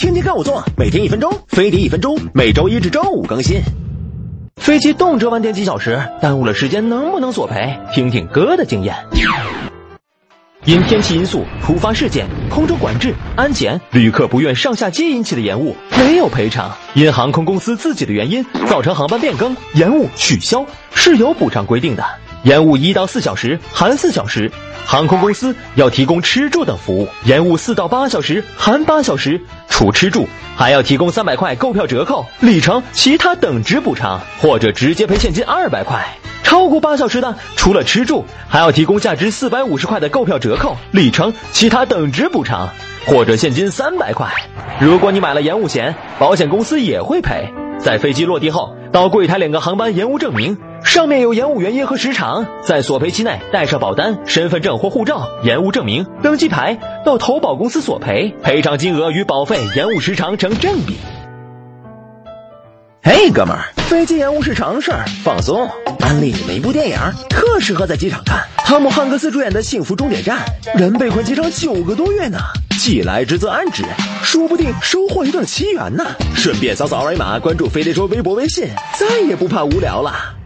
天天看我做，每天一分钟，飞碟一分钟，每周一至周五更新。飞机动辄晚点几小时，耽误了时间能不能索赔？听听哥的经验。因天气因素、突发事件、空中管制、安检、旅客不愿上下机引起的延误，没有赔偿；因航空公司自己的原因造成航班变更、延误、取消，是有补偿规定的。延误一到四小时含四小时，航空公司要提供吃住等服务；延误四到八小时含八小时，除吃住还要提供三百块购票折扣、里程、其他等值补偿，或者直接赔现金二百块。超过八小时的，除了吃住，还要提供价值四百五十块的购票折扣、里程、其他等值补偿，或者现金三百块。如果你买了延误险，保险公司也会赔。在飞机落地后，到柜台领个航班延误证明，上面有延误原因和时长，在索赔期内带上保单、身份证或护照、延误证明、登机牌，到投保公司索赔，赔偿金额与保费、延误时长成正比。嘿，哥们儿，飞机延误是常事儿，放松。安利你们一部电影，特适合在机场看。汤姆汉克斯主演的《幸福终点站》，人被困机场九个多月呢，既来之则安之，说不定收获一段奇缘呢。顺便扫扫二维码，关注飞碟说微博、微信，再也不怕无聊了。